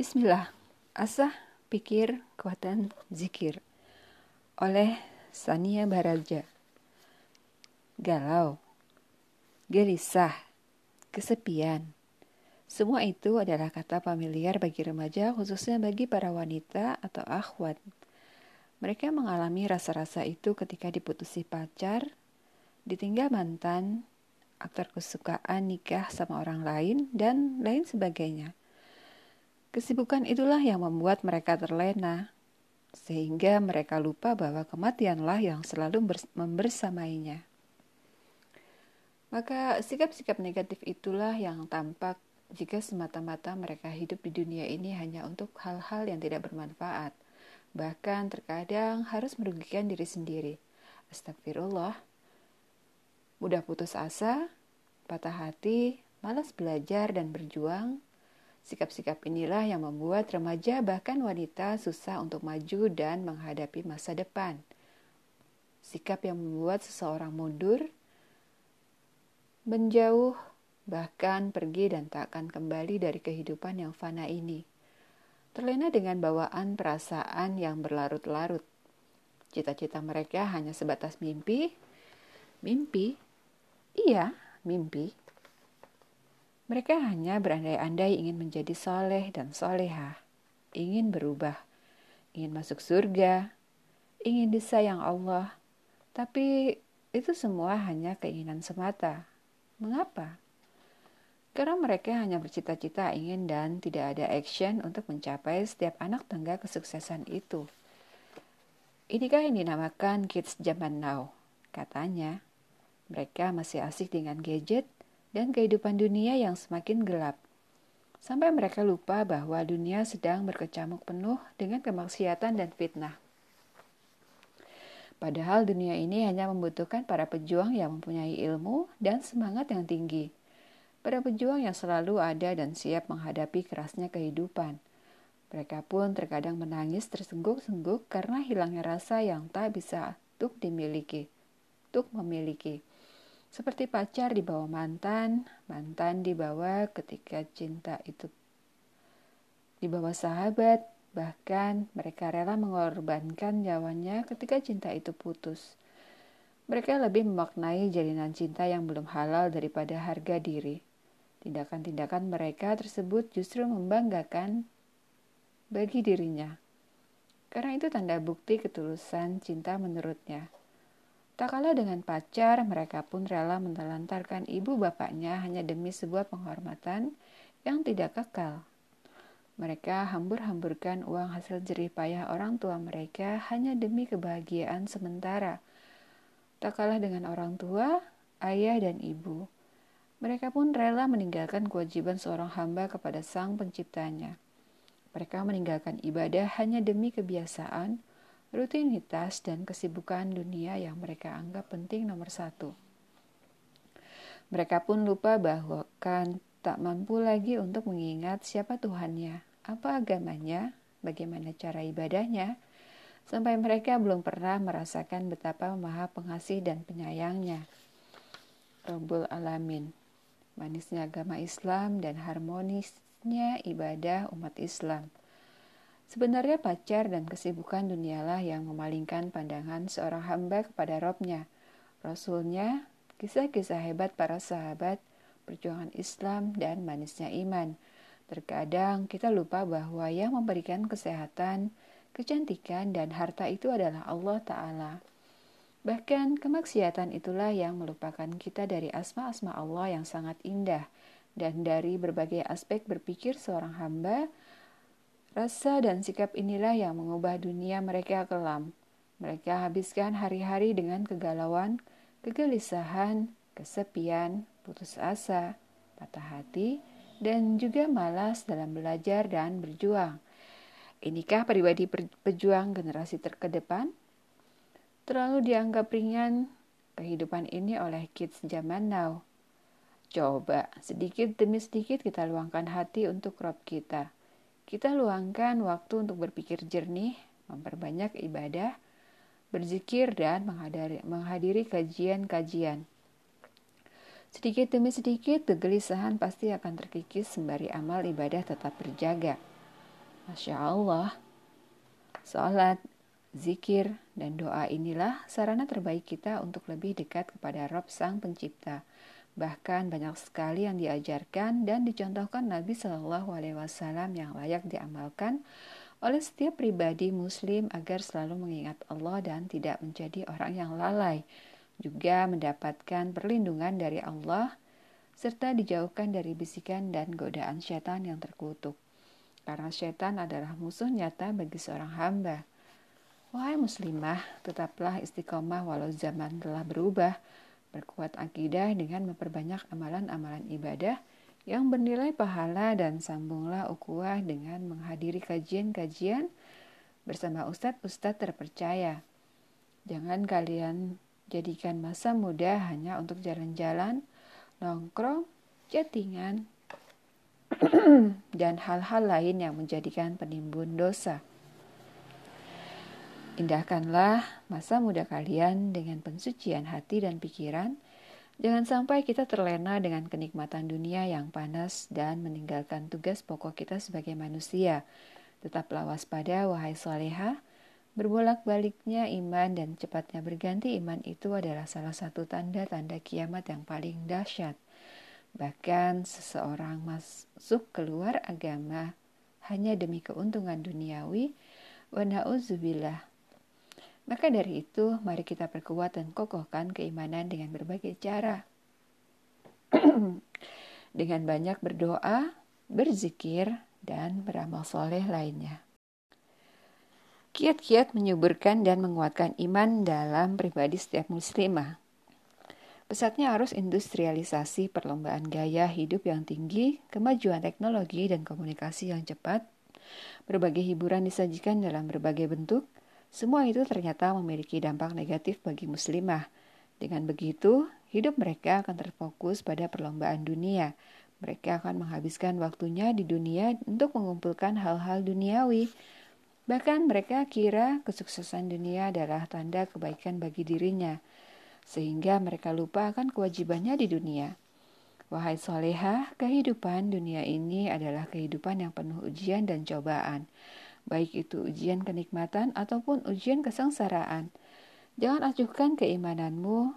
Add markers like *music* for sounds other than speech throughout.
Bismillah, asah, pikir, kekuatan zikir oleh Sania Baraja. Galau, gelisah, kesepian. Semua itu adalah kata familiar bagi remaja, khususnya bagi para wanita atau akhwat. Mereka mengalami rasa-rasa itu ketika diputusi pacar, ditinggal mantan, aktor kesukaan nikah sama orang lain, dan lain sebagainya. Kesibukan itulah yang membuat mereka terlena, sehingga mereka lupa bahwa kematianlah yang selalu membersamainya. Maka sikap-sikap negatif itulah yang tampak jika semata-mata mereka hidup di dunia ini hanya untuk hal-hal yang tidak bermanfaat, bahkan terkadang harus merugikan diri sendiri. Astagfirullah. Mudah putus asa, patah hati, malas belajar dan berjuang, Sikap-sikap inilah yang membuat remaja bahkan wanita susah untuk maju dan menghadapi masa depan. Sikap yang membuat seseorang mundur, menjauh, bahkan pergi dan tak akan kembali dari kehidupan yang fana ini. Terlena dengan bawaan perasaan yang berlarut-larut. Cita-cita mereka hanya sebatas mimpi. Mimpi? Iya, mimpi. Mereka hanya berandai-andai ingin menjadi soleh dan soleha, ingin berubah, ingin masuk surga, ingin disayang Allah. Tapi itu semua hanya keinginan semata. Mengapa? Karena mereka hanya bercita-cita ingin dan tidak ada action untuk mencapai setiap anak tangga kesuksesan itu. Inikah yang dinamakan kids zaman now? Katanya, mereka masih asik dengan gadget, dan kehidupan dunia yang semakin gelap. Sampai mereka lupa bahwa dunia sedang berkecamuk penuh dengan kemaksiatan dan fitnah. Padahal dunia ini hanya membutuhkan para pejuang yang mempunyai ilmu dan semangat yang tinggi. Para pejuang yang selalu ada dan siap menghadapi kerasnya kehidupan. Mereka pun terkadang menangis tersengguk-sengguk karena hilangnya rasa yang tak bisa untuk dimiliki, untuk memiliki. Seperti pacar di bawah mantan, mantan di bawah ketika cinta itu di bawah sahabat, bahkan mereka rela mengorbankan nyawanya ketika cinta itu putus. Mereka lebih memaknai jalinan cinta yang belum halal daripada harga diri. Tindakan-tindakan mereka tersebut justru membanggakan bagi dirinya. Karena itu tanda bukti ketulusan cinta menurutnya. Tak kalah dengan pacar, mereka pun rela menelantarkan ibu bapaknya hanya demi sebuah penghormatan yang tidak kekal. Mereka hambur-hamburkan uang hasil jerih payah orang tua mereka hanya demi kebahagiaan sementara. Tak kalah dengan orang tua, ayah dan ibu. Mereka pun rela meninggalkan kewajiban seorang hamba kepada sang penciptanya. Mereka meninggalkan ibadah hanya demi kebiasaan, rutinitas, dan kesibukan dunia yang mereka anggap penting nomor satu. Mereka pun lupa bahwa kan tak mampu lagi untuk mengingat siapa Tuhannya, apa agamanya, bagaimana cara ibadahnya, sampai mereka belum pernah merasakan betapa maha pengasih dan penyayangnya. Rabbul Alamin, manisnya agama Islam dan harmonisnya ibadah umat Islam – Sebenarnya pacar dan kesibukan dunialah yang memalingkan pandangan seorang hamba kepada Robnya. Rasulnya, kisah-kisah hebat para sahabat, perjuangan Islam, dan manisnya iman. Terkadang kita lupa bahwa yang memberikan kesehatan, kecantikan, dan harta itu adalah Allah Ta'ala. Bahkan kemaksiatan itulah yang melupakan kita dari asma-asma Allah yang sangat indah dan dari berbagai aspek berpikir seorang hamba Rasa dan sikap inilah yang mengubah dunia mereka kelam. Mereka habiskan hari-hari dengan kegalauan, kegelisahan, kesepian, putus asa, patah hati, dan juga malas dalam belajar dan berjuang. Inikah pribadi pejuang generasi terkedepan? Terlalu dianggap ringan kehidupan ini oleh kids zaman now. Coba sedikit demi sedikit kita luangkan hati untuk rob kita kita luangkan waktu untuk berpikir jernih, memperbanyak ibadah, berzikir, dan menghadiri, menghadiri kajian-kajian. Sedikit demi sedikit, kegelisahan pasti akan terkikis sembari amal ibadah tetap berjaga. Masya Allah, salat, zikir, dan doa inilah sarana terbaik kita untuk lebih dekat kepada Rob Sang Pencipta. Bahkan banyak sekali yang diajarkan dan dicontohkan Nabi Shallallahu Alaihi Wasallam yang layak diamalkan oleh setiap pribadi Muslim agar selalu mengingat Allah dan tidak menjadi orang yang lalai, juga mendapatkan perlindungan dari Allah serta dijauhkan dari bisikan dan godaan setan yang terkutuk. Karena setan adalah musuh nyata bagi seorang hamba. Wahai muslimah, tetaplah istiqomah walau zaman telah berubah Berkuat akidah dengan memperbanyak amalan-amalan ibadah yang bernilai pahala dan sambunglah ukuah dengan menghadiri kajian-kajian bersama ustadz-ustadz terpercaya. Jangan kalian jadikan masa muda hanya untuk jalan-jalan, nongkrong, chattingan, *clears throat* dan hal-hal lain yang menjadikan penimbun dosa. Indahkanlah masa muda kalian dengan pensucian hati dan pikiran. Jangan sampai kita terlena dengan kenikmatan dunia yang panas dan meninggalkan tugas pokok kita sebagai manusia. Tetaplah waspada, wahai soleha. Berbolak-baliknya iman dan cepatnya berganti iman itu adalah salah satu tanda-tanda kiamat yang paling dahsyat. Bahkan seseorang masuk keluar agama hanya demi keuntungan duniawi, wa na'udzubillah maka dari itu, mari kita perkuat dan kokohkan keimanan dengan berbagai cara. *clears throat* dengan banyak berdoa, berzikir, dan beramal soleh lainnya. Kiat-kiat menyuburkan dan menguatkan iman dalam pribadi setiap muslimah. Pesatnya arus industrialisasi perlombaan gaya hidup yang tinggi, kemajuan teknologi dan komunikasi yang cepat, berbagai hiburan disajikan dalam berbagai bentuk, semua itu ternyata memiliki dampak negatif bagi muslimah. Dengan begitu, hidup mereka akan terfokus pada perlombaan dunia. Mereka akan menghabiskan waktunya di dunia untuk mengumpulkan hal-hal duniawi. Bahkan mereka kira kesuksesan dunia adalah tanda kebaikan bagi dirinya, sehingga mereka lupa akan kewajibannya di dunia. Wahai soleha, kehidupan dunia ini adalah kehidupan yang penuh ujian dan cobaan baik itu ujian kenikmatan ataupun ujian kesengsaraan. Jangan acuhkan keimananmu.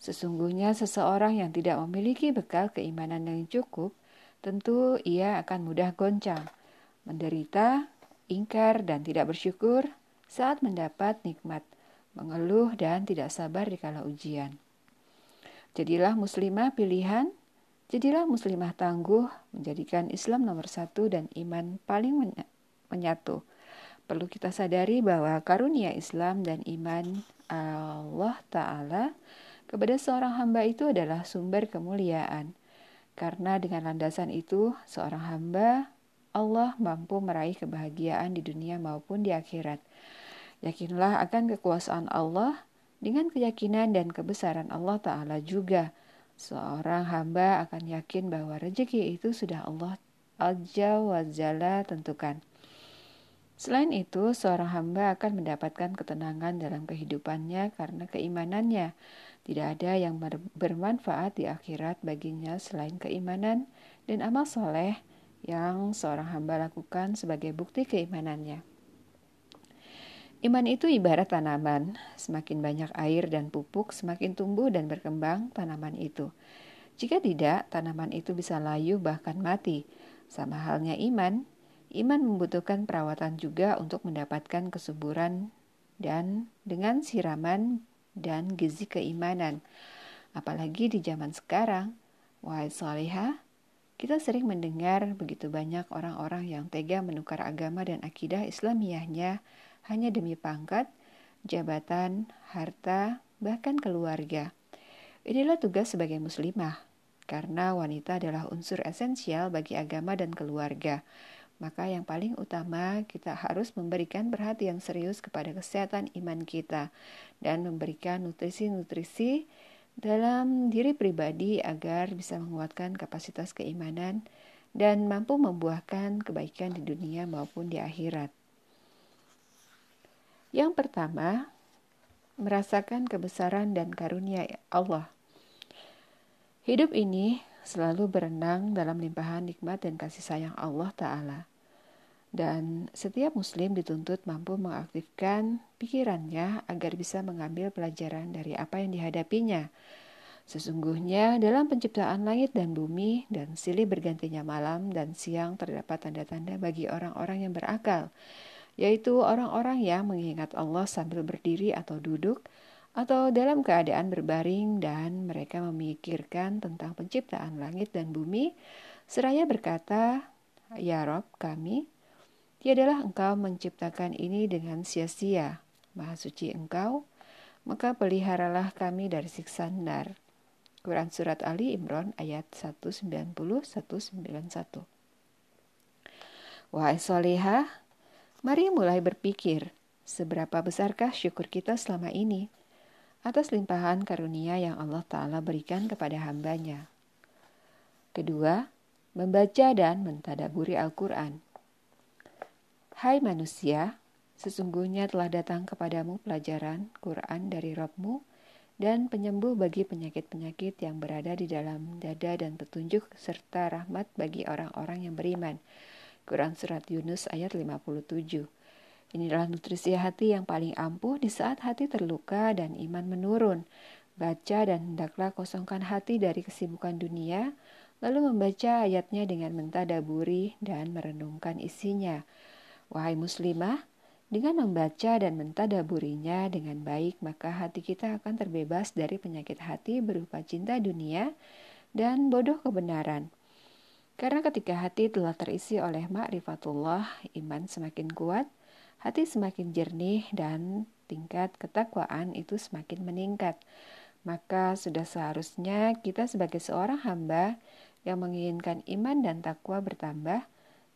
Sesungguhnya seseorang yang tidak memiliki bekal keimanan yang cukup, tentu ia akan mudah goncang, menderita, ingkar, dan tidak bersyukur saat mendapat nikmat, mengeluh, dan tidak sabar di kala ujian. Jadilah muslimah pilihan, jadilah muslimah tangguh, menjadikan Islam nomor satu dan iman paling menyatu. Perlu kita sadari bahwa karunia Islam dan iman Allah Ta'ala kepada seorang hamba itu adalah sumber kemuliaan. Karena dengan landasan itu, seorang hamba Allah mampu meraih kebahagiaan di dunia maupun di akhirat. Yakinlah akan kekuasaan Allah dengan keyakinan dan kebesaran Allah Ta'ala juga. Seorang hamba akan yakin bahwa rezeki itu sudah Allah Azza wa Jalla tentukan. Selain itu, seorang hamba akan mendapatkan ketenangan dalam kehidupannya karena keimanannya. Tidak ada yang bermanfaat di akhirat baginya selain keimanan dan amal soleh yang seorang hamba lakukan sebagai bukti keimanannya. Iman itu ibarat tanaman, semakin banyak air dan pupuk, semakin tumbuh dan berkembang tanaman itu. Jika tidak, tanaman itu bisa layu bahkan mati. Sama halnya iman, Iman membutuhkan perawatan juga untuk mendapatkan kesuburan dan dengan siraman dan gizi keimanan. Apalagi di zaman sekarang, wahai salihah, kita sering mendengar begitu banyak orang-orang yang tega menukar agama dan akidah Islamiyahnya hanya demi pangkat, jabatan, harta, bahkan keluarga. Inilah tugas sebagai muslimah, karena wanita adalah unsur esensial bagi agama dan keluarga maka yang paling utama kita harus memberikan perhatian serius kepada kesehatan iman kita dan memberikan nutrisi-nutrisi dalam diri pribadi agar bisa menguatkan kapasitas keimanan dan mampu membuahkan kebaikan di dunia maupun di akhirat. Yang pertama, merasakan kebesaran dan karunia Allah. Hidup ini selalu berenang dalam limpahan nikmat dan kasih sayang Allah Ta'ala. dan setiap muslim dituntut mampu mengaktifkan pikirannya agar bisa mengambil pelajaran dari apa yang dihadapinya. Sesungguhnya dalam penciptaan langit dan bumi dan silih bergantinya malam dan siang terdapat tanda-tanda bagi orang-orang yang berakal, yaitu orang-orang yang mengingat Allah sambil berdiri atau duduk, atau dalam keadaan berbaring dan mereka memikirkan tentang penciptaan langit dan bumi, seraya berkata, Ya Rob kami, Tiadalah engkau menciptakan ini dengan sia-sia, maha suci engkau, maka peliharalah kami dari siksa nar. Quran Surat Ali Imran ayat 190-191 Wahai solehah, mari mulai berpikir, seberapa besarkah syukur kita selama ini atas limpahan karunia yang Allah Ta'ala berikan kepada hambanya. Kedua, membaca dan mentadaburi Al-Quran. Hai manusia, sesungguhnya telah datang kepadamu pelajaran Quran dari Robmu dan penyembuh bagi penyakit-penyakit yang berada di dalam dada dan petunjuk serta rahmat bagi orang-orang yang beriman. Quran Surat Yunus ayat 57 Inilah nutrisi hati yang paling ampuh di saat hati terluka dan iman menurun. Baca dan hendaklah kosongkan hati dari kesibukan dunia, lalu membaca ayatnya dengan mentadaburi dan merenungkan isinya. Wahai muslimah, dengan membaca dan mentadaburinya dengan baik, maka hati kita akan terbebas dari penyakit hati berupa cinta dunia dan bodoh kebenaran. Karena ketika hati telah terisi oleh ma'rifatullah, iman semakin kuat, hati semakin jernih, dan tingkat ketakwaan itu semakin meningkat. Maka sudah seharusnya kita sebagai seorang hamba yang menginginkan iman dan takwa bertambah,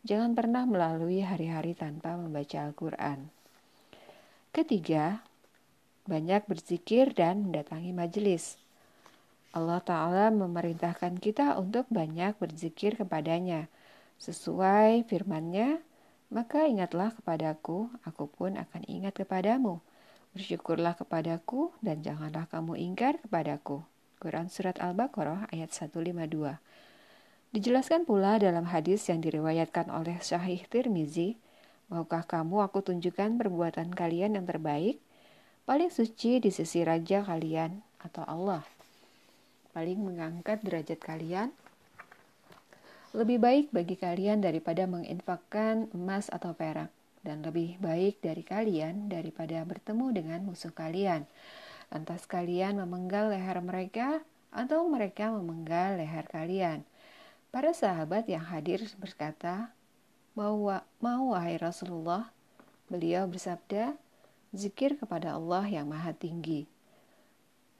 Jangan pernah melalui hari-hari tanpa membaca Al-Quran. Ketiga, banyak berzikir dan mendatangi majelis. Allah Ta'ala memerintahkan kita untuk banyak berzikir kepadanya. Sesuai firmannya, maka ingatlah kepadaku, aku pun akan ingat kepadamu. Bersyukurlah kepadaku dan janganlah kamu ingkar kepadaku. Quran Surat Al-Baqarah ayat 152 Dijelaskan pula dalam hadis yang diriwayatkan oleh Syahih Tirmizi, Maukah kamu aku tunjukkan perbuatan kalian yang terbaik, paling suci di sisi Raja kalian atau Allah, paling mengangkat derajat kalian, lebih baik bagi kalian daripada menginfakkan emas atau perak, dan lebih baik dari kalian daripada bertemu dengan musuh kalian. Lantas kalian memenggal leher mereka, atau mereka memenggal leher kalian. Para sahabat yang hadir berkata, mau, mau wahai Rasulullah, beliau bersabda, zikir kepada Allah yang maha tinggi.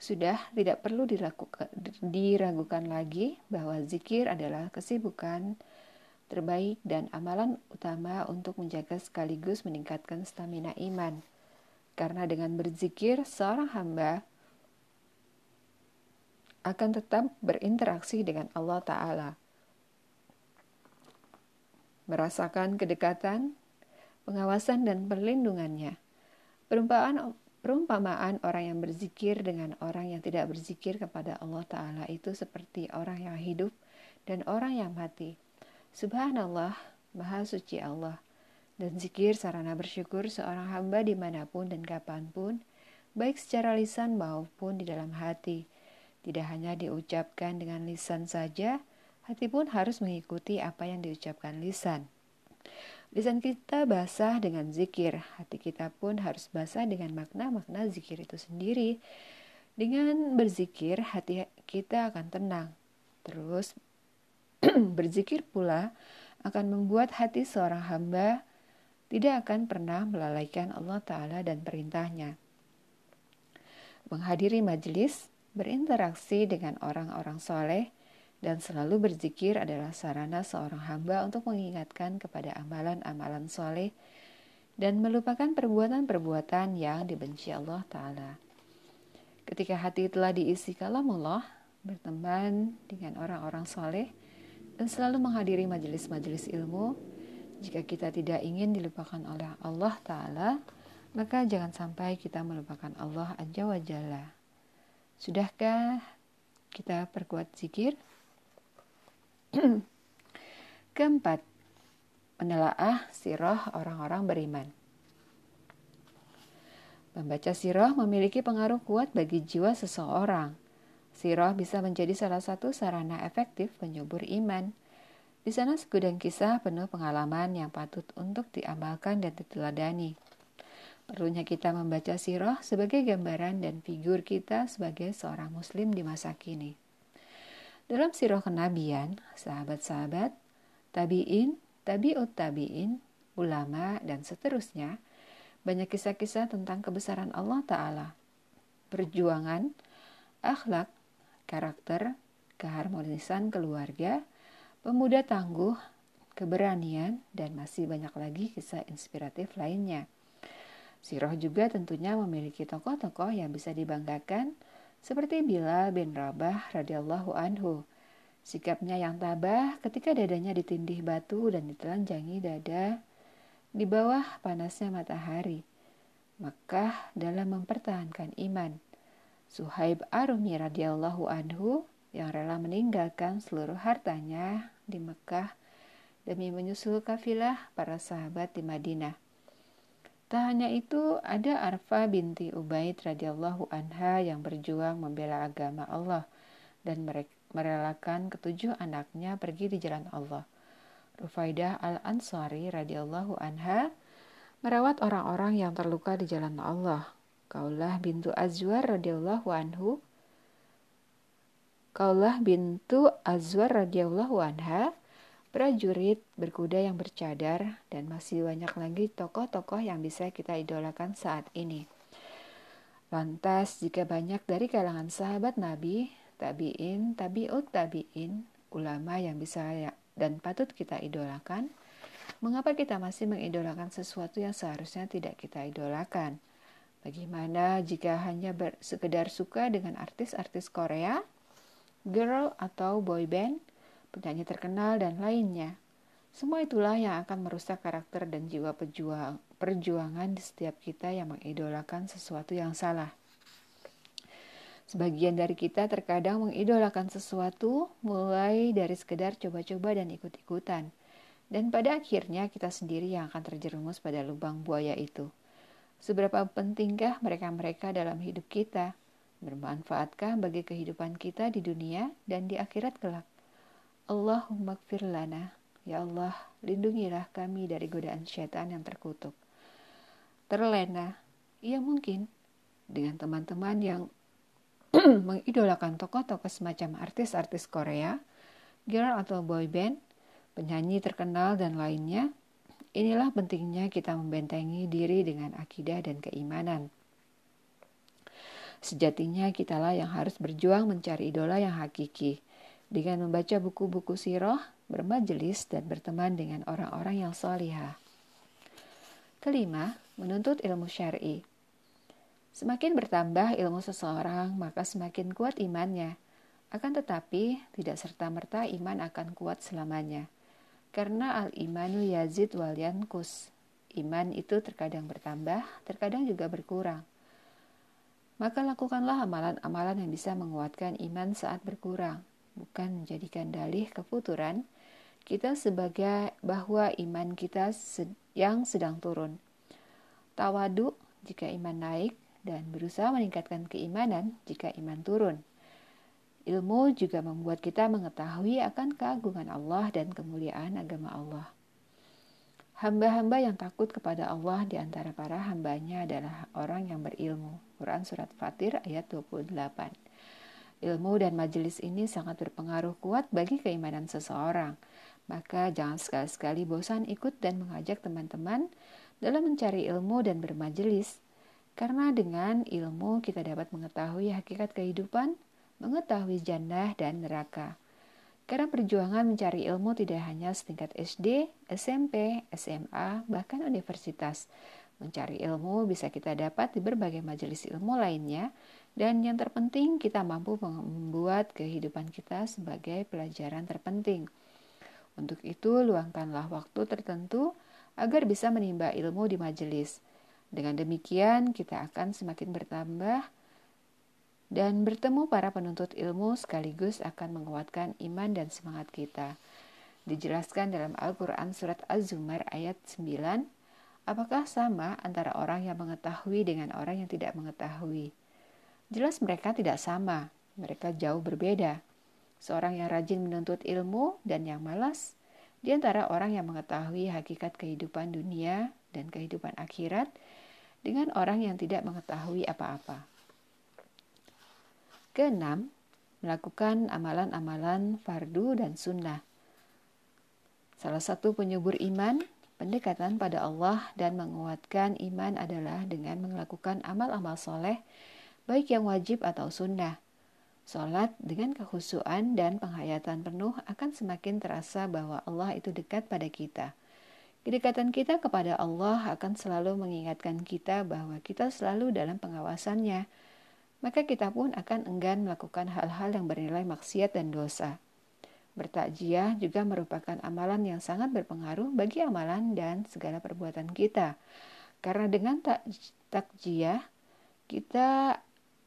Sudah tidak perlu diragukan, lagi bahwa zikir adalah kesibukan terbaik dan amalan utama untuk menjaga sekaligus meningkatkan stamina iman. Karena dengan berzikir, seorang hamba akan tetap berinteraksi dengan Allah Ta'ala merasakan kedekatan, pengawasan, dan perlindungannya. Perumpamaan, perumpamaan orang yang berzikir dengan orang yang tidak berzikir kepada Allah Ta'ala itu seperti orang yang hidup dan orang yang mati. Subhanallah, Maha Suci Allah. Dan zikir sarana bersyukur seorang hamba di mana pun dan kapan pun, baik secara lisan maupun di dalam hati. Tidak hanya diucapkan dengan lisan saja, hati pun harus mengikuti apa yang diucapkan lisan. Lisan kita basah dengan zikir, hati kita pun harus basah dengan makna-makna zikir itu sendiri. Dengan berzikir, hati kita akan tenang. Terus, *clears throat* berzikir pula akan membuat hati seorang hamba tidak akan pernah melalaikan Allah Ta'ala dan perintahnya. Menghadiri majelis, berinteraksi dengan orang-orang soleh, dan selalu berzikir adalah sarana seorang hamba untuk mengingatkan kepada amalan-amalan soleh dan melupakan perbuatan-perbuatan yang dibenci Allah Ta'ala. Ketika hati telah diisi kalamullah, berteman dengan orang-orang soleh, dan selalu menghadiri majelis-majelis ilmu, jika kita tidak ingin dilupakan oleh Allah Ta'ala, maka jangan sampai kita melupakan Allah Azza wa Jalla. Sudahkah kita perkuat zikir? *clears throat* Keempat, menelaah sirah orang-orang beriman. Membaca sirah memiliki pengaruh kuat bagi jiwa seseorang. Sirah bisa menjadi salah satu sarana efektif penyubur iman. Di sana segudang kisah penuh pengalaman yang patut untuk diamalkan dan diteladani. Perlunya kita membaca sirah sebagai gambaran dan figur kita sebagai seorang muslim di masa kini. Dalam sirah kenabian, sahabat-sahabat, tabi'in, tabi'ut tabi'in, ulama, dan seterusnya – banyak kisah-kisah tentang kebesaran Allah Ta'ala, perjuangan, akhlak, karakter, keharmonisan keluarga, pemuda tangguh, keberanian, dan masih banyak lagi kisah inspiratif lainnya. Siroh juga tentunya memiliki tokoh-tokoh yang bisa dibanggakan seperti Bilal bin Rabah radhiyallahu anhu. Sikapnya yang tabah ketika dadanya ditindih batu dan ditelanjangi dada di bawah panasnya matahari. Mekah dalam mempertahankan iman. Suhaib Arumi radhiyallahu anhu yang rela meninggalkan seluruh hartanya di Mekah demi menyusul kafilah para sahabat di Madinah. Tak hanya itu, ada Arfa binti Ubaid radhiyallahu anha yang berjuang membela agama Allah dan merelakan ketujuh anaknya pergi di jalan Allah. Rufaidah Al-Ansari radhiyallahu anha merawat orang-orang yang terluka di jalan Allah. Kaulah bintu Azwar radhiyallahu anhu Kaulah bintu Azwar radhiyallahu anha prajurit berkuda yang bercadar dan masih banyak lagi tokoh-tokoh yang bisa kita idolakan saat ini. Lantas, jika banyak dari kalangan sahabat Nabi, tabi'in, tabi'ut tabi'in, ulama yang bisa dan patut kita idolakan, mengapa kita masih mengidolakan sesuatu yang seharusnya tidak kita idolakan? Bagaimana jika hanya sekedar suka dengan artis-artis Korea, girl atau boy band, penyanyi terkenal dan lainnya? Semua itulah yang akan merusak karakter dan jiwa pejuang, perjuangan di setiap kita yang mengidolakan sesuatu yang salah. Sebagian dari kita terkadang mengidolakan sesuatu mulai dari sekedar coba-coba dan ikut-ikutan. Dan pada akhirnya kita sendiri yang akan terjerumus pada lubang buaya itu. Seberapa pentingkah mereka-mereka dalam hidup kita? Bermanfaatkah bagi kehidupan kita di dunia dan di akhirat kelak? Allahumma kfir lana. Ya Allah, lindungilah kami dari godaan syaitan yang terkutuk. Terlena, ia mungkin dengan teman-teman yang *clears throat* mengidolakan tokoh-tokoh semacam artis-artis Korea, girl atau boy band, penyanyi terkenal dan lainnya, inilah pentingnya kita membentengi diri dengan akidah dan keimanan. Sejatinya kitalah yang harus berjuang mencari idola yang hakiki, dengan membaca buku-buku siroh, bermajelis, dan berteman dengan orang-orang yang solihah. Kelima, menuntut ilmu syari. Semakin bertambah ilmu seseorang, maka semakin kuat imannya. Akan tetapi, tidak serta-merta iman akan kuat selamanya. Karena al-imanu yazid wal yankus. Iman itu terkadang bertambah, terkadang juga berkurang. Maka lakukanlah amalan-amalan yang bisa menguatkan iman saat berkurang, bukan menjadikan dalih kefuturan kita sebagai bahwa iman kita yang sedang turun. Tawadu jika iman naik, dan berusaha meningkatkan keimanan jika iman turun. Ilmu juga membuat kita mengetahui akan keagungan Allah dan kemuliaan agama Allah. Hamba-hamba yang takut kepada Allah di antara para hambanya adalah orang yang berilmu. Quran Surat Fatir ayat 28. Ilmu dan majelis ini sangat berpengaruh kuat bagi keimanan seseorang. Maka jangan sekali-sekali bosan ikut dan mengajak teman-teman dalam mencari ilmu dan bermajelis karena dengan ilmu kita dapat mengetahui hakikat kehidupan, mengetahui jannah dan neraka. Karena perjuangan mencari ilmu tidak hanya setingkat SD, SMP, SMA, bahkan universitas. Mencari ilmu bisa kita dapat di berbagai majelis ilmu lainnya, dan yang terpenting kita mampu membuat kehidupan kita sebagai pelajaran terpenting. Untuk itu, luangkanlah waktu tertentu agar bisa menimba ilmu di majelis. Dengan demikian, kita akan semakin bertambah dan bertemu para penuntut ilmu sekaligus akan menguatkan iman dan semangat kita. Dijelaskan dalam Al-Quran Surat Az-Zumar ayat 9, apakah sama antara orang yang mengetahui dengan orang yang tidak mengetahui? Jelas mereka tidak sama, mereka jauh berbeda. Seorang yang rajin menuntut ilmu dan yang malas, di antara orang yang mengetahui hakikat kehidupan dunia dan kehidupan akhirat, dengan orang yang tidak mengetahui apa-apa. Keenam, melakukan amalan-amalan fardu dan sunnah. Salah satu penyubur iman, pendekatan pada Allah dan menguatkan iman adalah dengan melakukan amal-amal soleh, baik yang wajib atau sunnah. Salat dengan kehusuan dan penghayatan penuh akan semakin terasa bahwa Allah itu dekat pada kita. Kedekatan kita kepada Allah akan selalu mengingatkan kita bahwa kita selalu dalam pengawasannya. Maka kita pun akan enggan melakukan hal-hal yang bernilai maksiat dan dosa. Bertakjiah juga merupakan amalan yang sangat berpengaruh bagi amalan dan segala perbuatan kita. Karena dengan tak takjiah, kita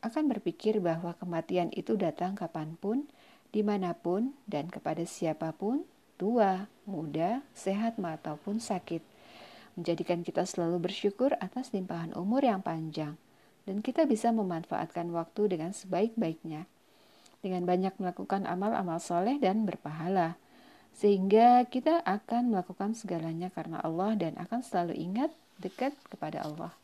akan berpikir bahwa kematian itu datang kapan pun, di mana pun, dan kepada siapa pun, tua, muda, sehat, ataupun sakit. Menjadikan kita selalu bersyukur atas limpahan umur yang panjang, dan kita bisa memanfaatkan waktu dengan sebaik-baiknya dengan banyak melakukan amal-amal soleh dan berpahala. Sehingga kita akan melakukan segalanya karena Allah dan akan selalu ingat dekat kepada Allah.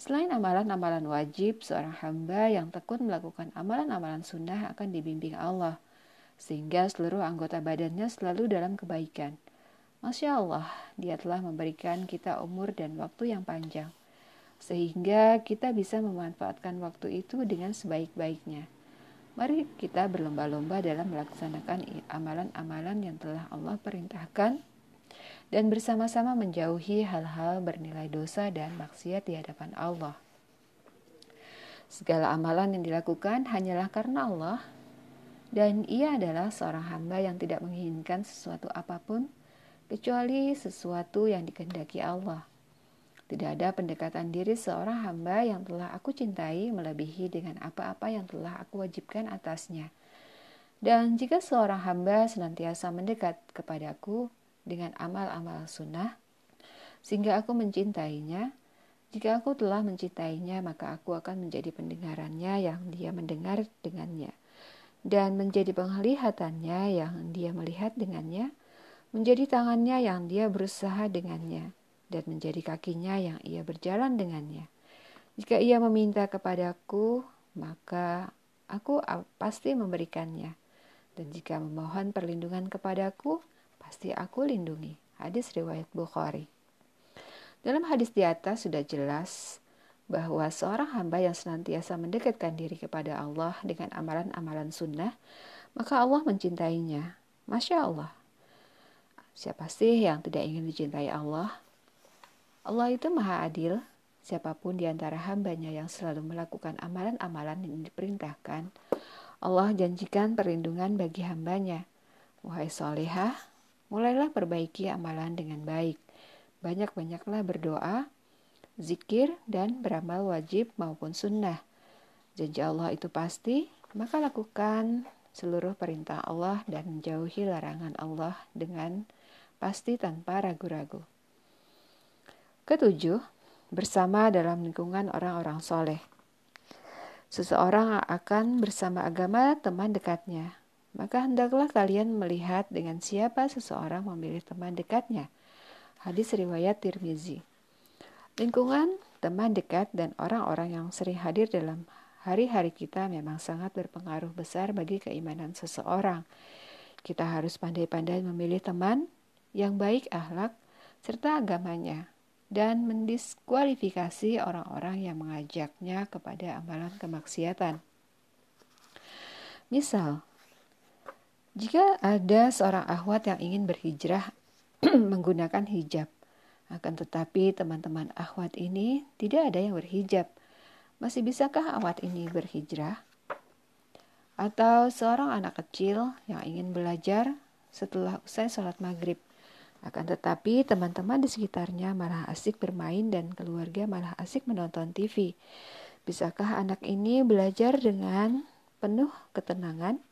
Selain amalan-amalan wajib, seorang hamba yang tekun melakukan amalan-amalan sunnah akan dibimbing Allah, sehingga seluruh anggota badannya selalu dalam kebaikan. Masya Allah, dia telah memberikan kita umur dan waktu yang panjang, sehingga kita bisa memanfaatkan waktu itu dengan sebaik-baiknya. Mari kita berlomba-lomba dalam melaksanakan amalan-amalan yang telah Allah perintahkan dan bersama-sama menjauhi hal-hal bernilai dosa dan maksiat di hadapan Allah. Segala amalan yang dilakukan hanyalah karena Allah dan ia adalah seorang hamba yang tidak menginginkan sesuatu apa pun kecuali sesuatu yang dikehendaki Allah. Tidak ada pendekatan diri seorang hamba yang telah aku cintai melebihi dengan apa-apa yang telah aku wajibkan atasnya. Dan jika seorang hamba senantiasa mendekat kepadaku dengan amal-amal sunnah, sehingga aku mencintainya, jika aku telah mencintainya, maka aku akan menjadi pendengarannya yang dia mendengar dengannya, dan menjadi penglihatannya yang dia melihat dengannya, menjadi tangannya yang dia berusaha dengannya, dan menjadi kakinya yang ia berjalan dengannya. Jika ia meminta kepadaku, maka aku pasti memberikannya. Dan jika memohon perlindungan kepadaku, pasti aku lindungi. Hadis riwayat Bukhari. Dalam hadis di atas sudah jelas bahwa seorang hamba yang senantiasa mendekatkan diri kepada Allah dengan amalan-amalan sunnah, maka Allah mencintainya. Masya Allah. Siapa sih yang tidak ingin dicintai Allah? Allah itu maha adil. Siapa pun di antara hambanya yang selalu melakukan amalan-amalan yang diperintahkan, Allah janjikan perlindungan bagi hambanya. Wahai solehah, mulailah perbaiki amalan dengan baik. Banyak-banyaklah berdoa, zikir, dan beramal wajib maupun sunnah. Janji Allah itu pasti, maka lakukan seluruh perintah Allah dan menjauhi larangan Allah dengan pasti tanpa ragu-ragu. Ketujuh, bersama dalam lingkungan orang-orang soleh. Seseorang akan bersama agama teman dekatnya, maka hendaklah kalian melihat dengan siapa seseorang memilih teman dekatnya. Hadis riwayat Tirmizi. Lingkungan, teman dekat, dan orang-orang yang sering hadir dalam hari-hari kita memang sangat berpengaruh besar bagi keimanan seseorang. Kita harus pandai-pandai memilih teman yang baik akhlak serta agamanya dan mendiskualifikasi orang-orang yang mengajaknya kepada amalan kemaksiatan. Misal, jika ada seorang ahwat yang ingin berhijrah *clears throat* menggunakan hijab, akan tetapi teman-teman ahwat ini tidak ada yang berhijab, masih bisakah ahwat ini berhijrah? Atau seorang anak kecil yang ingin belajar setelah usai sholat maghrib, akan tetapi teman-teman di sekitarnya malah asik bermain dan keluarga malah asik menonton TV. Bisakah anak ini belajar dengan penuh ketenangan?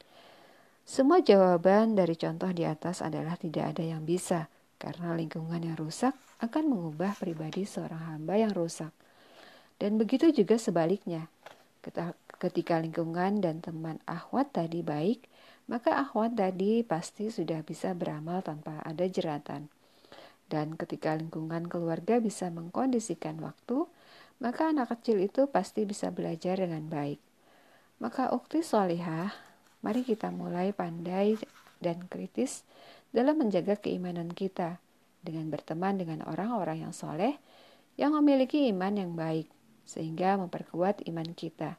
Semua jawaban dari contoh di atas adalah tidak ada yang bisa, karena lingkungan yang rusak akan mengubah pribadi seorang hamba yang rusak. Dan begitu juga sebaliknya, ketika lingkungan dan teman akhwat tadi baik, maka akhwat tadi pasti sudah bisa beramal tanpa ada jeratan. Dan ketika lingkungan keluarga bisa mengkondisikan waktu, maka anak kecil itu pasti bisa belajar dengan baik. Maka ukti solihah Mari kita mulai pandai dan kritis dalam menjaga keimanan kita dengan berteman dengan orang-orang yang soleh yang memiliki iman yang baik sehingga memperkuat iman kita.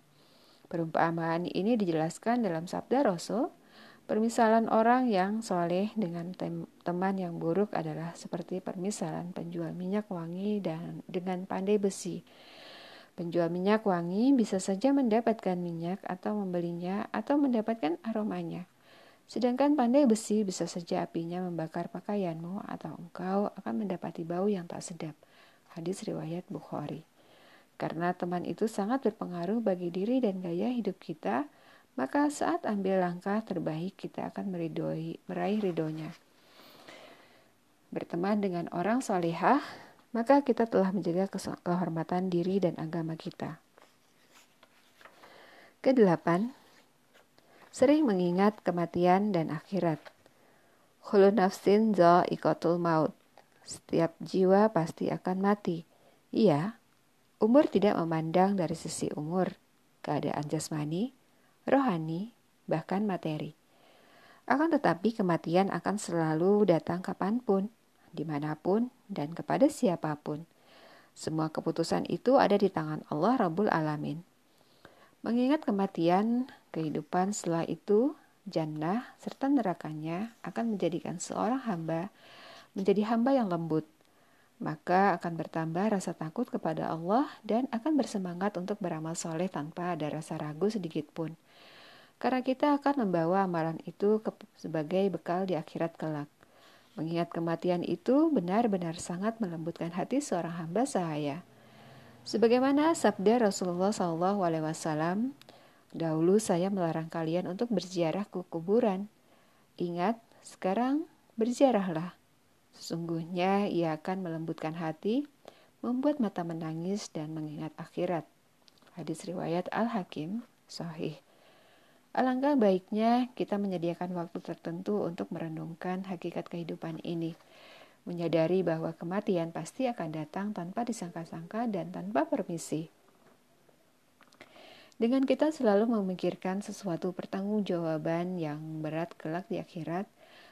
Perumpamaan ini dijelaskan dalam sabda Rasul, permisalan orang yang soleh dengan teman yang buruk adalah seperti permisalan penjual minyak wangi dan dengan pandai besi Penjual minyak wangi bisa saja mendapatkan minyak atau membelinya atau mendapatkan aromanya. Sedangkan pandai besi bisa saja apinya membakar pakaianmu atau engkau akan mendapati bau yang tak sedap. Hadis riwayat Bukhari. Karena teman itu sangat berpengaruh bagi diri dan gaya hidup kita, maka saat ambil langkah terbaik kita akan meridoi, meraih ridhonya. Berteman dengan orang solehah maka kita telah menjaga kehormatan diri dan agama kita. Kedelapan, sering mengingat kematian dan akhirat. Khulu nafsin zo ikotul maut. Setiap jiwa pasti akan mati. Iya, umur tidak memandang dari sisi umur, keadaan jasmani, rohani, bahkan materi. Akan tetapi kematian akan selalu datang kapan pun, di mana pun, dan kepada siapa pun. Semua keputusan itu ada di tangan Allah Rabbul Alamin. Mengingat kematian, kehidupan setelah itu, jannah, serta nerakanya akan menjadikan seorang hamba menjadi hamba yang lembut. Maka akan bertambah rasa takut kepada Allah dan akan bersemangat untuk beramal soleh tanpa ada rasa ragu sedikit pun. Karena kita akan membawa amalan itu sebagai bekal di akhirat kelak. Mengingat kematian itu benar-benar sangat melembutkan hati seorang hamba sahaya. Sebagaimana sabda Rasulullah SAW, dahulu saya melarang kalian untuk berziarah ke kuburan. Ingat, sekarang berziarahlah. Sesungguhnya ia akan melembutkan hati, membuat mata menangis dan mengingat akhirat. Hadis riwayat Al-Hakim, sahih. Alangkah baiknya kita menyediakan waktu tertentu untuk merenungkan hakikat kehidupan ini, menyadari bahwa kematian pasti akan datang tanpa disangka-sangka dan tanpa permisi. Dengan kita selalu memikirkan sesuatu pertanggungjawaban yang berat kelak di akhirat,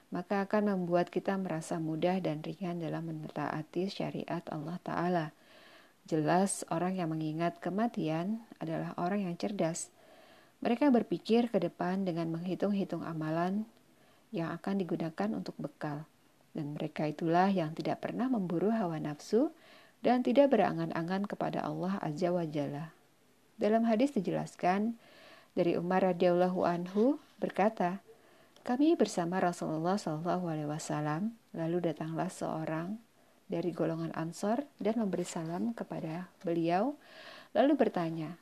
maka akan membuat kita merasa mudah dan ringan dalam mentaati syariat Allah Ta'ala. Jelas, orang yang mengingat kematian adalah orang yang cerdas mereka berpikir ke depan dengan menghitung-hitung amalan yang akan digunakan untuk bekal. Dan mereka itulah yang tidak pernah memburu hawa nafsu dan tidak berangan-angan kepada Allah Azza wa Jalla. Dalam hadis dijelaskan dari Umar radhiyallahu anhu berkata, kami bersama Rasulullah Shallallahu Alaihi Wasallam lalu datanglah seorang dari golongan Ansor dan memberi salam kepada beliau lalu bertanya,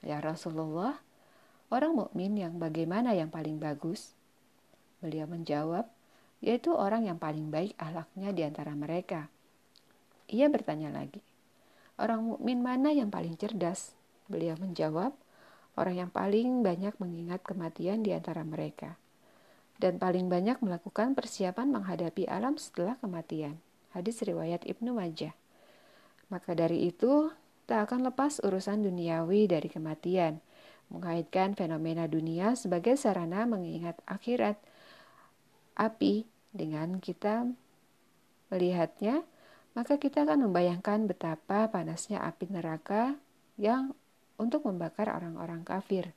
ya Rasulullah, Orang mukmin yang bagaimana yang paling bagus? Beliau menjawab, yaitu orang yang paling baik ahlaknya di antara mereka. Ia bertanya lagi, orang mukmin mana yang paling cerdas? Beliau menjawab, orang yang paling banyak mengingat kematian di antara mereka dan paling banyak melakukan persiapan menghadapi alam setelah kematian. Hadis riwayat Ibnu Majah. Maka dari itu, tak akan lepas urusan duniawi dari kematian mengaitkan fenomena dunia sebagai sarana mengingat akhirat. Api dengan kita melihatnya, maka kita akan membayangkan betapa panasnya api neraka yang untuk membakar orang-orang kafir.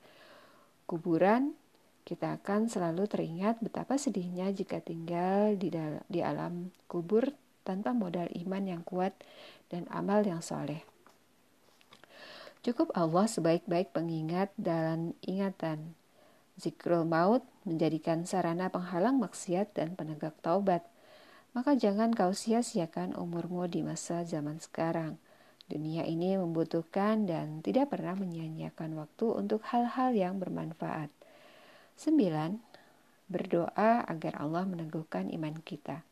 Kuburan, kita akan selalu teringat betapa sedihnya jika tinggal di, di alam kubur tanpa modal iman yang kuat dan amal yang soleh. Cukup Allah sebaik-baik pengingat dan ingatan. Zikrul maut menjadikan sarana penghalang maksiat dan penegak taubat. Maka jangan kau sia-siakan umurmu di masa zaman sekarang. Dunia ini membutuhkan dan tidak pernah menyia-nyiakan waktu untuk hal-hal yang bermanfaat. 9. berdoa agar Allah meneguhkan iman kita.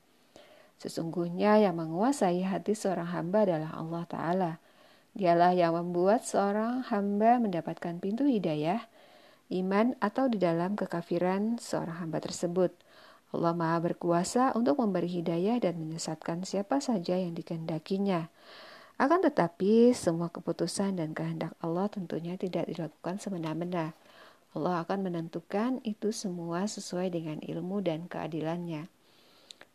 Sesungguhnya yang menguasai hati seorang hamba adalah Allah Ta'ala. Dialah yang membuat seorang hamba mendapatkan pintu hidayah, iman atau di dalam kekafiran seorang hamba tersebut. Allah Maha berkuasa untuk memberi hidayah dan menyesatkan siapa saja yang dikehendakinya. Akan tetapi, semua keputusan dan kehendak Allah tentunya tidak dilakukan semena-mena. Allah akan menentukan itu semua sesuai dengan ilmu dan keadilannya.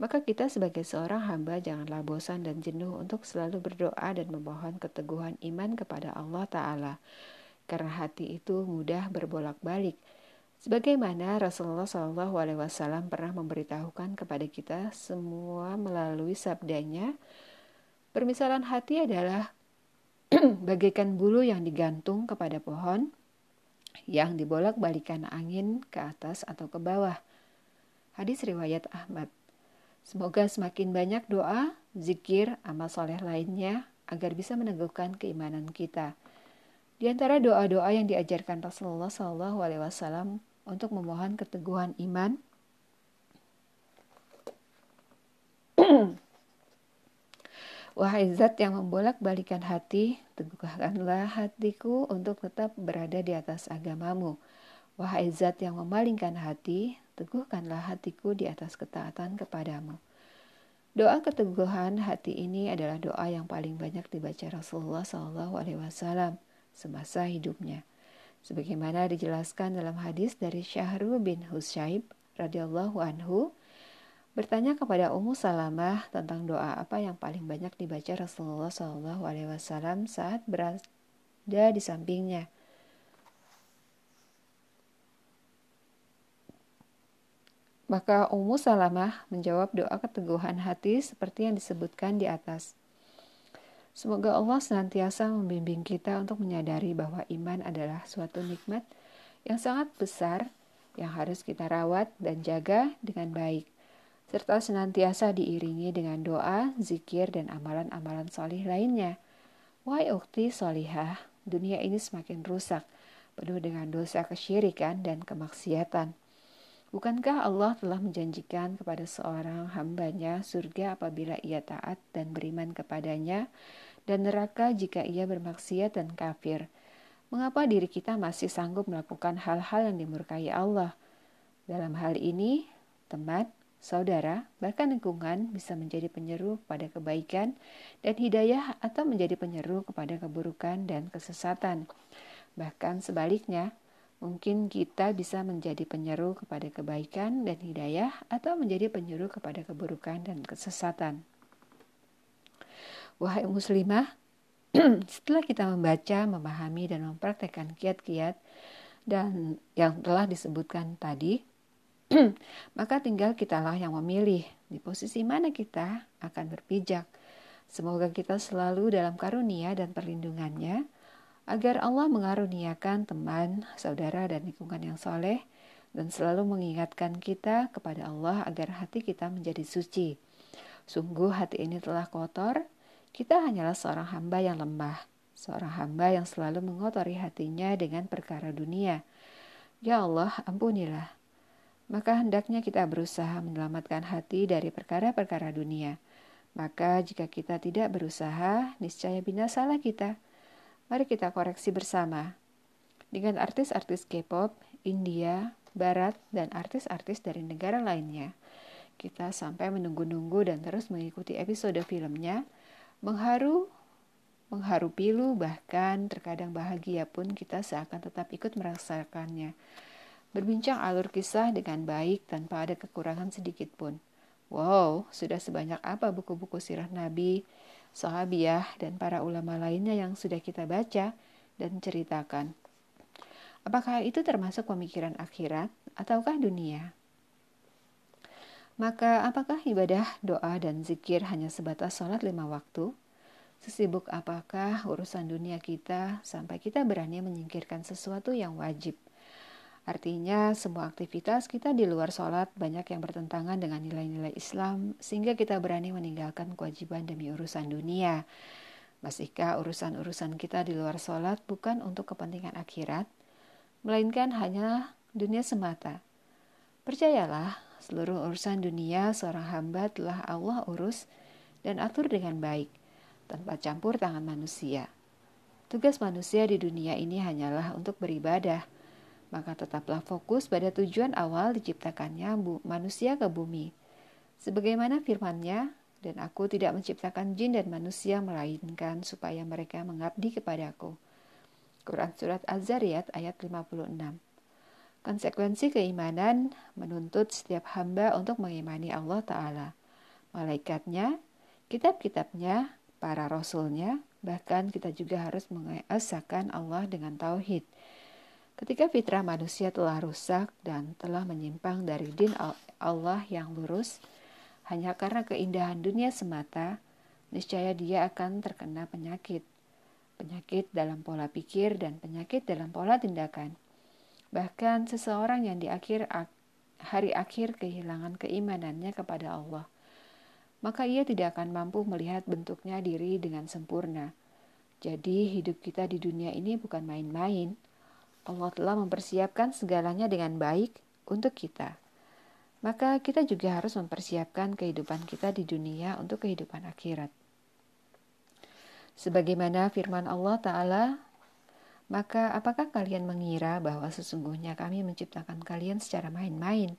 Maka kita sebagai seorang hamba janganlah bosan dan jenuh untuk selalu berdoa dan memohon keteguhan iman kepada Allah Ta'ala. Karena hati itu mudah berbolak-balik. Sebagaimana Rasulullah SAW pernah memberitahukan kepada kita semua melalui sabdanya, permisalan hati adalah *clears throat* bagaikan bulu yang digantung kepada pohon yang dibolak-balikan angin ke atas atau ke bawah. Hadis riwayat Ahmad. Semoga semakin banyak doa, zikir, amal soleh lainnya agar bisa meneguhkan keimanan kita. Di antara doa-doa yang diajarkan Rasulullah SAW untuk memohon keteguhan iman, *clears throat* Wahai zat yang membolak-balikan hati, teguhkanlah hatiku untuk tetap berada di atas agamamu. Wahai zat yang memalingkan hati, teguhkanlah hatiku di atas ketaatan kepadamu. Doa keteguhan hati ini adalah doa yang paling banyak dibaca Rasulullah SAW semasa hidupnya. Sebagaimana dijelaskan dalam hadis dari Syahrul bin Husyaib radhiyallahu anhu, bertanya kepada Ummu Salamah tentang doa apa yang paling banyak dibaca Rasulullah SAW saat berada di sampingnya. Maka Ummu Salamah menjawab doa keteguhan hati seperti yang disebutkan di atas. Semoga Allah senantiasa membimbing kita untuk menyadari bahwa iman adalah suatu nikmat yang sangat besar yang harus kita rawat dan jaga dengan baik, serta senantiasa diiringi dengan doa, zikir, dan amalan-amalan solih lainnya. Wahai ukti solihah, dunia ini semakin rusak, penuh dengan dosa kesyirikan dan kemaksiatan. Bukankah Allah telah menjanjikan kepada seorang hambanya surga apabila ia taat dan beriman kepadanya, dan neraka jika ia bermaksiat dan kafir? Mengapa diri kita masih sanggup melakukan hal-hal yang dimurkai Allah? Dalam hal ini, teman, saudara, bahkan lingkungan bisa menjadi penyeru kepada kebaikan dan hidayah atau menjadi penyeru kepada keburukan dan kesesatan. Bahkan sebaliknya, Mungkin kita bisa menjadi penyeru kepada kebaikan dan hidayah atau menjadi penyeru kepada keburukan dan kesesatan. Wahai muslimah, *clears throat* setelah kita membaca, memahami, dan mempraktekkan kiat-kiat dan yang telah disebutkan tadi, *clears throat* maka tinggal kitalah yang memilih di posisi mana kita akan berpijak. Semoga kita selalu dalam karunia dan perlindungannya, agar Allah mengaruniakan teman, saudara, dan lingkungan yang soleh, dan selalu mengingatkan kita kepada Allah agar hati kita menjadi suci. Sungguh hati ini telah kotor, kita hanyalah seorang hamba yang lemah, seorang hamba yang selalu mengotori hatinya dengan perkara dunia. Ya Allah, ampunilah. Maka hendaknya kita berusaha menyelamatkan hati dari perkara-perkara dunia. Maka jika kita tidak berusaha, niscaya binasalah kita. Mari kita koreksi bersama. Dengan artis-artis K-pop, India, Barat, dan artis-artis dari negara lainnya. Kita sampai menunggu-nunggu dan terus mengikuti episode filmnya, mengharu, mengharu pilu, bahkan terkadang bahagia pun kita seakan tetap ikut merasakannya. Berbincang alur kisah dengan baik tanpa ada kekurangan sedikit pun. Wow, sudah sebanyak apa buku-buku sirah Nabi, sahabiah, dan para ulama lainnya yang sudah kita baca dan ceritakan. Apakah itu termasuk pemikiran akhirat ataukah dunia? Maka apakah ibadah, doa, dan zikir hanya sebatas sholat lima waktu? Sesibuk apakah urusan dunia kita sampai kita berani menyingkirkan sesuatu yang wajib – Artinya semua aktivitas kita di luar sholat banyak yang bertentangan dengan nilai-nilai Islam sehingga kita berani meninggalkan kewajiban demi urusan dunia. Masihkah urusan-urusan kita di luar sholat bukan untuk kepentingan akhirat, melainkan hanya dunia semata? Percayalah, seluruh urusan dunia seorang hamba telah Allah urus dan atur dengan baik, tanpa campur tangan manusia. Tugas manusia di dunia ini hanyalah untuk beribadah, maka tetaplah fokus pada tujuan awal diciptakannya manusia ke bumi. Sebagaimana firman-Nya, dan aku tidak menciptakan jin dan manusia melainkan supaya mereka mengabdi kepadaku. Quran Surat Az-Zariyat ayat 56 Konsekuensi keimanan menuntut setiap hamba untuk mengimani Allah Ta'ala, malaikatnya, kitab-kitabnya, para rasulnya, bahkan kita juga harus mengesahkan Allah dengan tauhid. Ketika fitrah manusia telah rusak dan telah menyimpang dari din Allah yang lurus, hanya karena keindahan dunia semata, niscaya dia akan terkena penyakit. Penyakit dalam pola pikir dan penyakit dalam pola tindakan. Bahkan seseorang yang di akhir hari akhir kehilangan keimanannya kepada Allah, maka ia tidak akan mampu melihat bentuknya diri dengan sempurna. Jadi hidup kita di dunia ini bukan main-main. Allah telah mempersiapkan segalanya dengan baik untuk kita maka kita juga harus mempersiapkan kehidupan kita di dunia untuk kehidupan akhirat. Sebagaimana firman Allah Ta'ala, maka apakah kalian mengira bahwa sesungguhnya kami menciptakan kalian secara main-main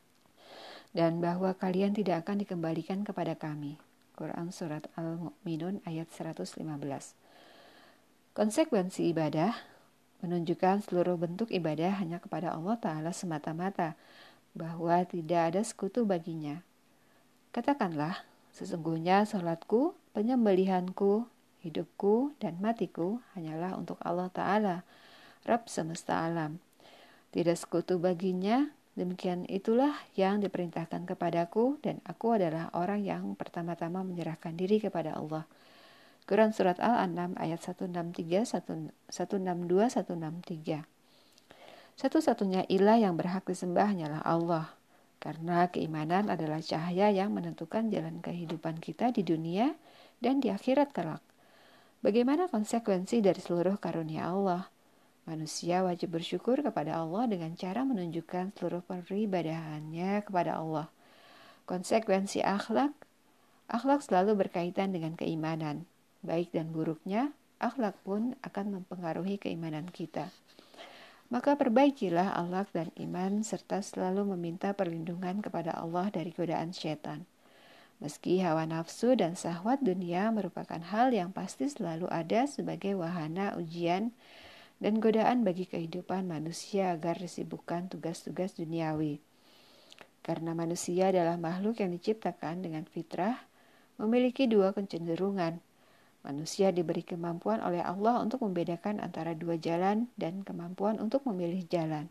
dan bahwa kalian tidak akan dikembalikan kepada kami? Quran Surat Al-Mu'minun ayat 115 Konsekuensi ibadah menunjukkan seluruh bentuk ibadah hanya kepada Allah Ta'ala semata-mata, bahwa tidak ada sekutu baginya. Katakanlah, sesungguhnya sholatku, penyembelihanku, hidupku, dan matiku hanyalah untuk Allah Ta'ala, Rab semesta alam. Tidak sekutu baginya, demikian itulah yang diperintahkan kepadaku, dan aku adalah orang yang pertama-tama menyerahkan diri kepada Allah. Quran Surat Al-An'am ayat 163, 162, 163 satu-satunya ilah yang berhak disembah hanyalah Allah. Karena keimanan adalah cahaya yang menentukan jalan kehidupan kita di dunia dan di akhirat kelak. Bagaimana konsekuensi dari seluruh karunia Allah? Manusia wajib bersyukur kepada Allah dengan cara menunjukkan seluruh peribadahannya kepada Allah. Konsekuensi akhlak Akhlak selalu berkaitan dengan keimanan. Baik dan buruknya, akhlak pun akan mempengaruhi keimanan kita. Maka perbaikilah Allah dan iman serta selalu meminta perlindungan kepada Allah dari godaan setan. Meski hawa nafsu dan sahwat dunia merupakan hal yang pasti selalu ada sebagai wahana ujian dan godaan bagi kehidupan manusia agar disibukkan tugas-tugas duniawi. Karena manusia adalah makhluk yang diciptakan dengan fitrah, memiliki dua kecenderungan, Manusia diberi kemampuan oleh Allah untuk membedakan antara dua jalan dan kemampuan untuk memilih jalan.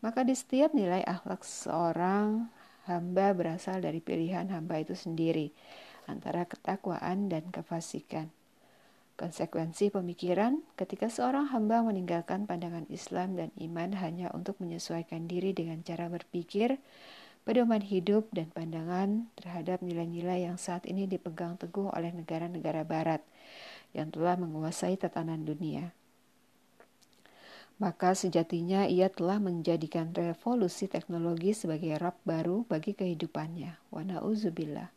Maka di setiap nilai akhlak seorang hamba berasal dari pilihan hamba itu sendiri, antara ketakwaan dan kefasikan. Konsekuensi pemikiran ketika seorang hamba meninggalkan pandangan Islam dan iman hanya untuk menyesuaikan diri dengan cara berpikir, pedoman hidup dan pandangan terhadap nilai-nilai yang saat ini dipegang teguh oleh negara-negara barat yang telah menguasai tatanan dunia. Maka sejatinya ia telah menjadikan revolusi teknologi sebagai rap baru bagi kehidupannya. Wa na'udzubillah.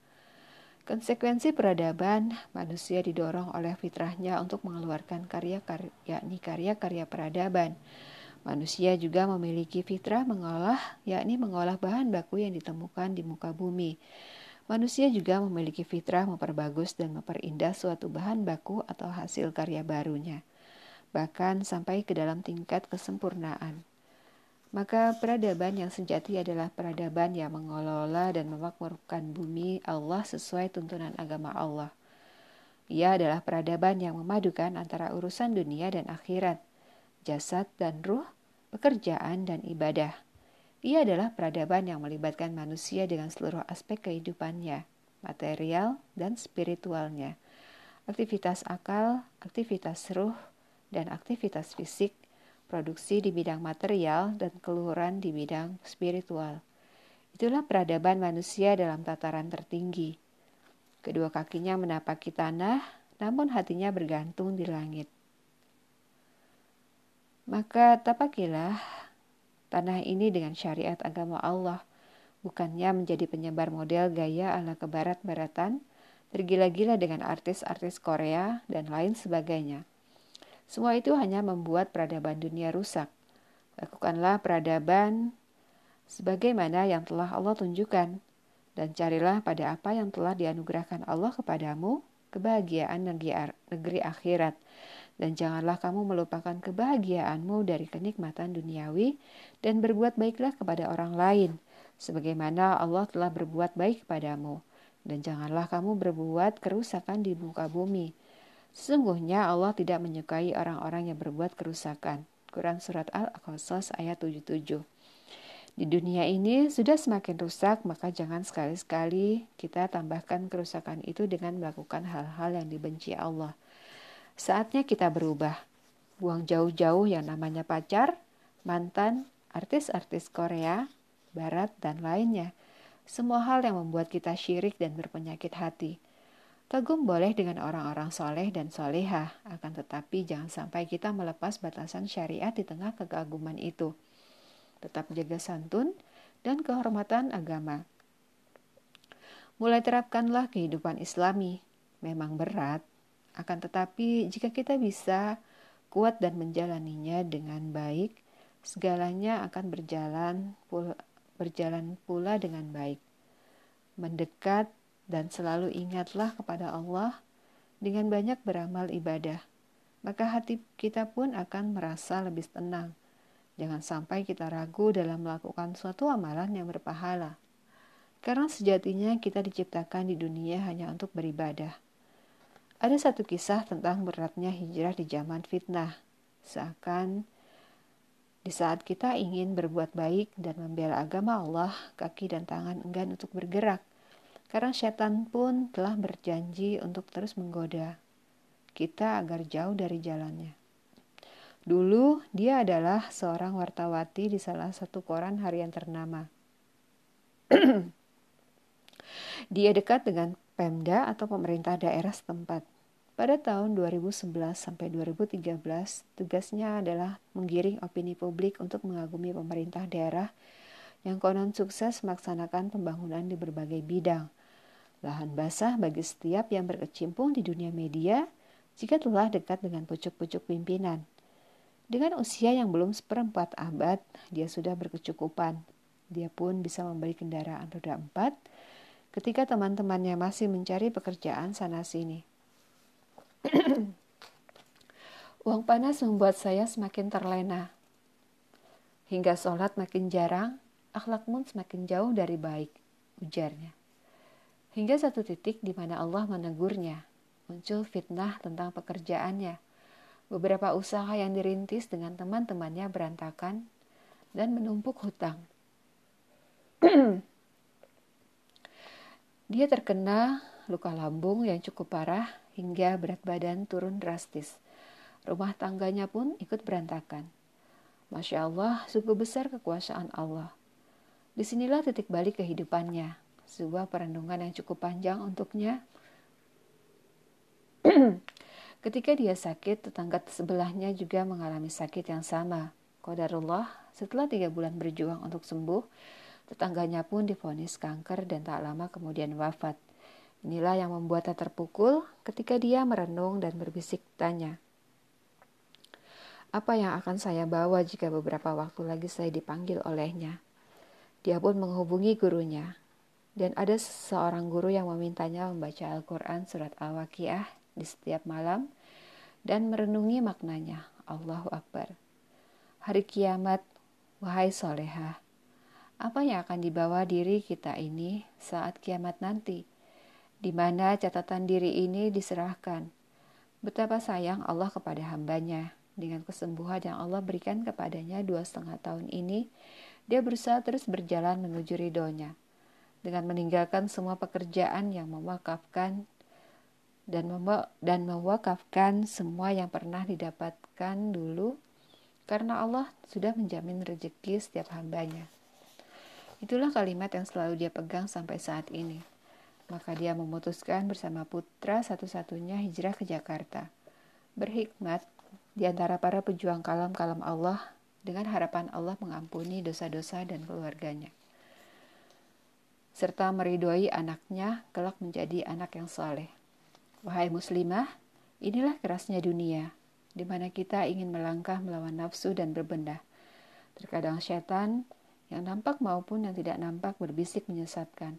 Konsekuensi peradaban, manusia didorong oleh fitrahnya untuk mengeluarkan karya-karya, yakni karya-karya peradaban, Manusia juga memiliki fitrah mengolah, yakni mengolah bahan baku yang ditemukan di muka bumi. Manusia juga memiliki fitrah memperbagus dan memperindah suatu bahan baku atau hasil karya barunya, bahkan sampai ke dalam tingkat kesempurnaan. Maka peradaban yang sejati adalah peradaban yang mengelola dan memakmurkan bumi Allah sesuai tuntunan agama Allah. Ia adalah peradaban yang memadukan antara urusan dunia dan akhirat, jasad dan ruh, pekerjaan, dan ibadah. Ia adalah peradaban yang melibatkan manusia dengan seluruh aspek kehidupannya, material dan spiritualnya, aktivitas akal, aktivitas ruh, dan aktivitas fisik, produksi di bidang material, dan keluhuran di bidang spiritual. Itulah peradaban manusia dalam tataran tertinggi. Kedua kakinya menapaki tanah, namun hatinya bergantung di langit. Maka tapakilah tanah ini dengan syariat agama Allah, bukannya menjadi penyebar model gaya ala kebarat-baratan, tergila-gila dengan artis-artis Korea, dan lain sebagainya. Semua itu hanya membuat peradaban dunia rusak. Lakukanlah peradaban sebagaimana yang telah Allah tunjukkan, dan carilah pada apa yang telah dianugerahkan Allah kepadamu, kebahagiaan negeri akhirat, dan janganlah kamu melupakan kebahagiaanmu dari kenikmatan duniawi dan berbuat baiklah kepada orang lain sebagaimana Allah telah berbuat baik kepadamu. Dan janganlah kamu berbuat kerusakan di muka bumi. Sesungguhnya Allah tidak menyukai orang-orang yang berbuat kerusakan. Quran surat Al-Qasas ayat 77 di dunia ini sudah semakin rusak, maka jangan sekali-sekali kita tambahkan kerusakan itu dengan melakukan hal-hal yang dibenci Allah. Saatnya kita berubah. Buang jauh-jauh yang namanya pacar, mantan, artis-artis Korea, Barat, dan lainnya. Semua hal yang membuat kita syirik dan berpenyakit hati. Kagum boleh dengan orang-orang soleh dan soleha, akan tetapi jangan sampai kita melepas batasan syariat di tengah kekaguman itu. Tetap jaga santun dan kehormatan agama. Mulai terapkanlah kehidupan islami. Memang berat, akan tetapi, jika kita bisa kuat dan menjalaninya dengan baik, segalanya akan berjalan pula, berjalan pula dengan baik. Mendekat dan selalu ingatlah kepada Allah dengan banyak beramal ibadah, maka hati kita pun akan merasa lebih tenang. Jangan sampai kita ragu dalam melakukan suatu amalan yang berpahala. Karena sejatinya kita diciptakan di dunia hanya untuk beribadah ada satu kisah tentang beratnya hijrah di zaman fitnah. Seakan di saat kita ingin berbuat baik dan membela agama Allah, kaki dan tangan enggan untuk bergerak. Karena setan pun telah berjanji untuk terus menggoda kita agar jauh dari jalannya. Dulu dia adalah seorang wartawati di salah satu koran harian ternama. *clears throat* dia dekat dengan Pemda atau pemerintah daerah setempat. Pada tahun 2011 sampai 2013, tugasnya adalah menggiring opini publik untuk mengagumi pemerintah daerah yang konon sukses melaksanakan pembangunan di berbagai bidang. Lahan basah bagi setiap yang berkecimpung di dunia media jika telah dekat dengan pucuk-pucuk pimpinan. Dengan usia yang belum seperempat abad, dia sudah berkecukupan. Dia pun bisa membeli kendaraan roda empat, ketika teman-temannya masih mencari pekerjaan sana-sini. *clears throat* Uang panas membuat saya semakin terlena. Hingga sholat makin jarang, akhlak pun semakin jauh dari baik, ujarnya. Hingga satu titik di mana Allah menegurnya, muncul fitnah tentang pekerjaannya. Beberapa usaha yang dirintis dengan teman-temannya berantakan dan menumpuk hutang. *clears throat* Dia terkena luka lambung yang cukup parah hingga berat badan turun drastis. Rumah tangganya pun ikut berantakan. Masya Allah, sungguh besar kekuasaan Allah. Di sinilah titik balik kehidupannya, sebuah perenungan yang cukup panjang untuknya. *clears throat* Ketika dia sakit, tetangga sebelahnya juga mengalami sakit yang sama. Qadarullah, setelah tiga bulan berjuang untuk sembuh, Tetangganya pun difonis kanker dan tak lama kemudian wafat. Inilah yang membuatnya terpukul ketika dia merenung dan berbisik tanya. Apa yang akan saya bawa jika beberapa waktu lagi saya dipanggil olehnya? Dia pun menghubungi gurunya. Dan ada seorang guru yang memintanya membaca Al-Quran surat Al-Waqiah di setiap malam dan merenungi maknanya. Allahu Akbar. Hari kiamat, wahai solehah, apa yang akan dibawa diri kita ini saat kiamat nanti, di mana catatan diri ini diserahkan. Betapa sayang Allah kepada hambanya. Dengan kesembuhan yang Allah berikan kepadanya dua setengah tahun ini, dia berusaha terus berjalan menuju ridhonya. Dengan meninggalkan semua pekerjaan yang mewakafkan dan, dan mewakafkan semua yang pernah didapatkan dulu, karena Allah sudah menjamin rezeki setiap hambanya. Itulah kalimat yang selalu dia pegang sampai saat ini. Maka dia memutuskan bersama putra satu-satunya hijrah ke Jakarta. Berhikmat di antara para pejuang kalam-kalam Allah dengan harapan Allah mengampuni dosa-dosa dan keluarganya. serta meridhoi anaknya kelak menjadi anak yang saleh. Wahai muslimah, inilah kerasnya dunia, di mana kita ingin melangkah melawan nafsu dan berbenah. Terkadang setan yang nampak maupun yang tidak nampak berbisik menyesatkan.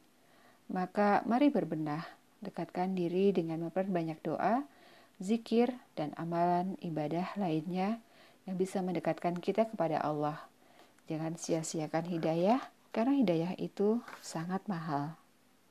Maka mari berbenah, dekatkan diri dengan memperbanyak doa, zikir, dan amalan ibadah lainnya yang bisa mendekatkan kita kepada Allah. Jangan sia-siakan hidayah, karena hidayah itu sangat mahal.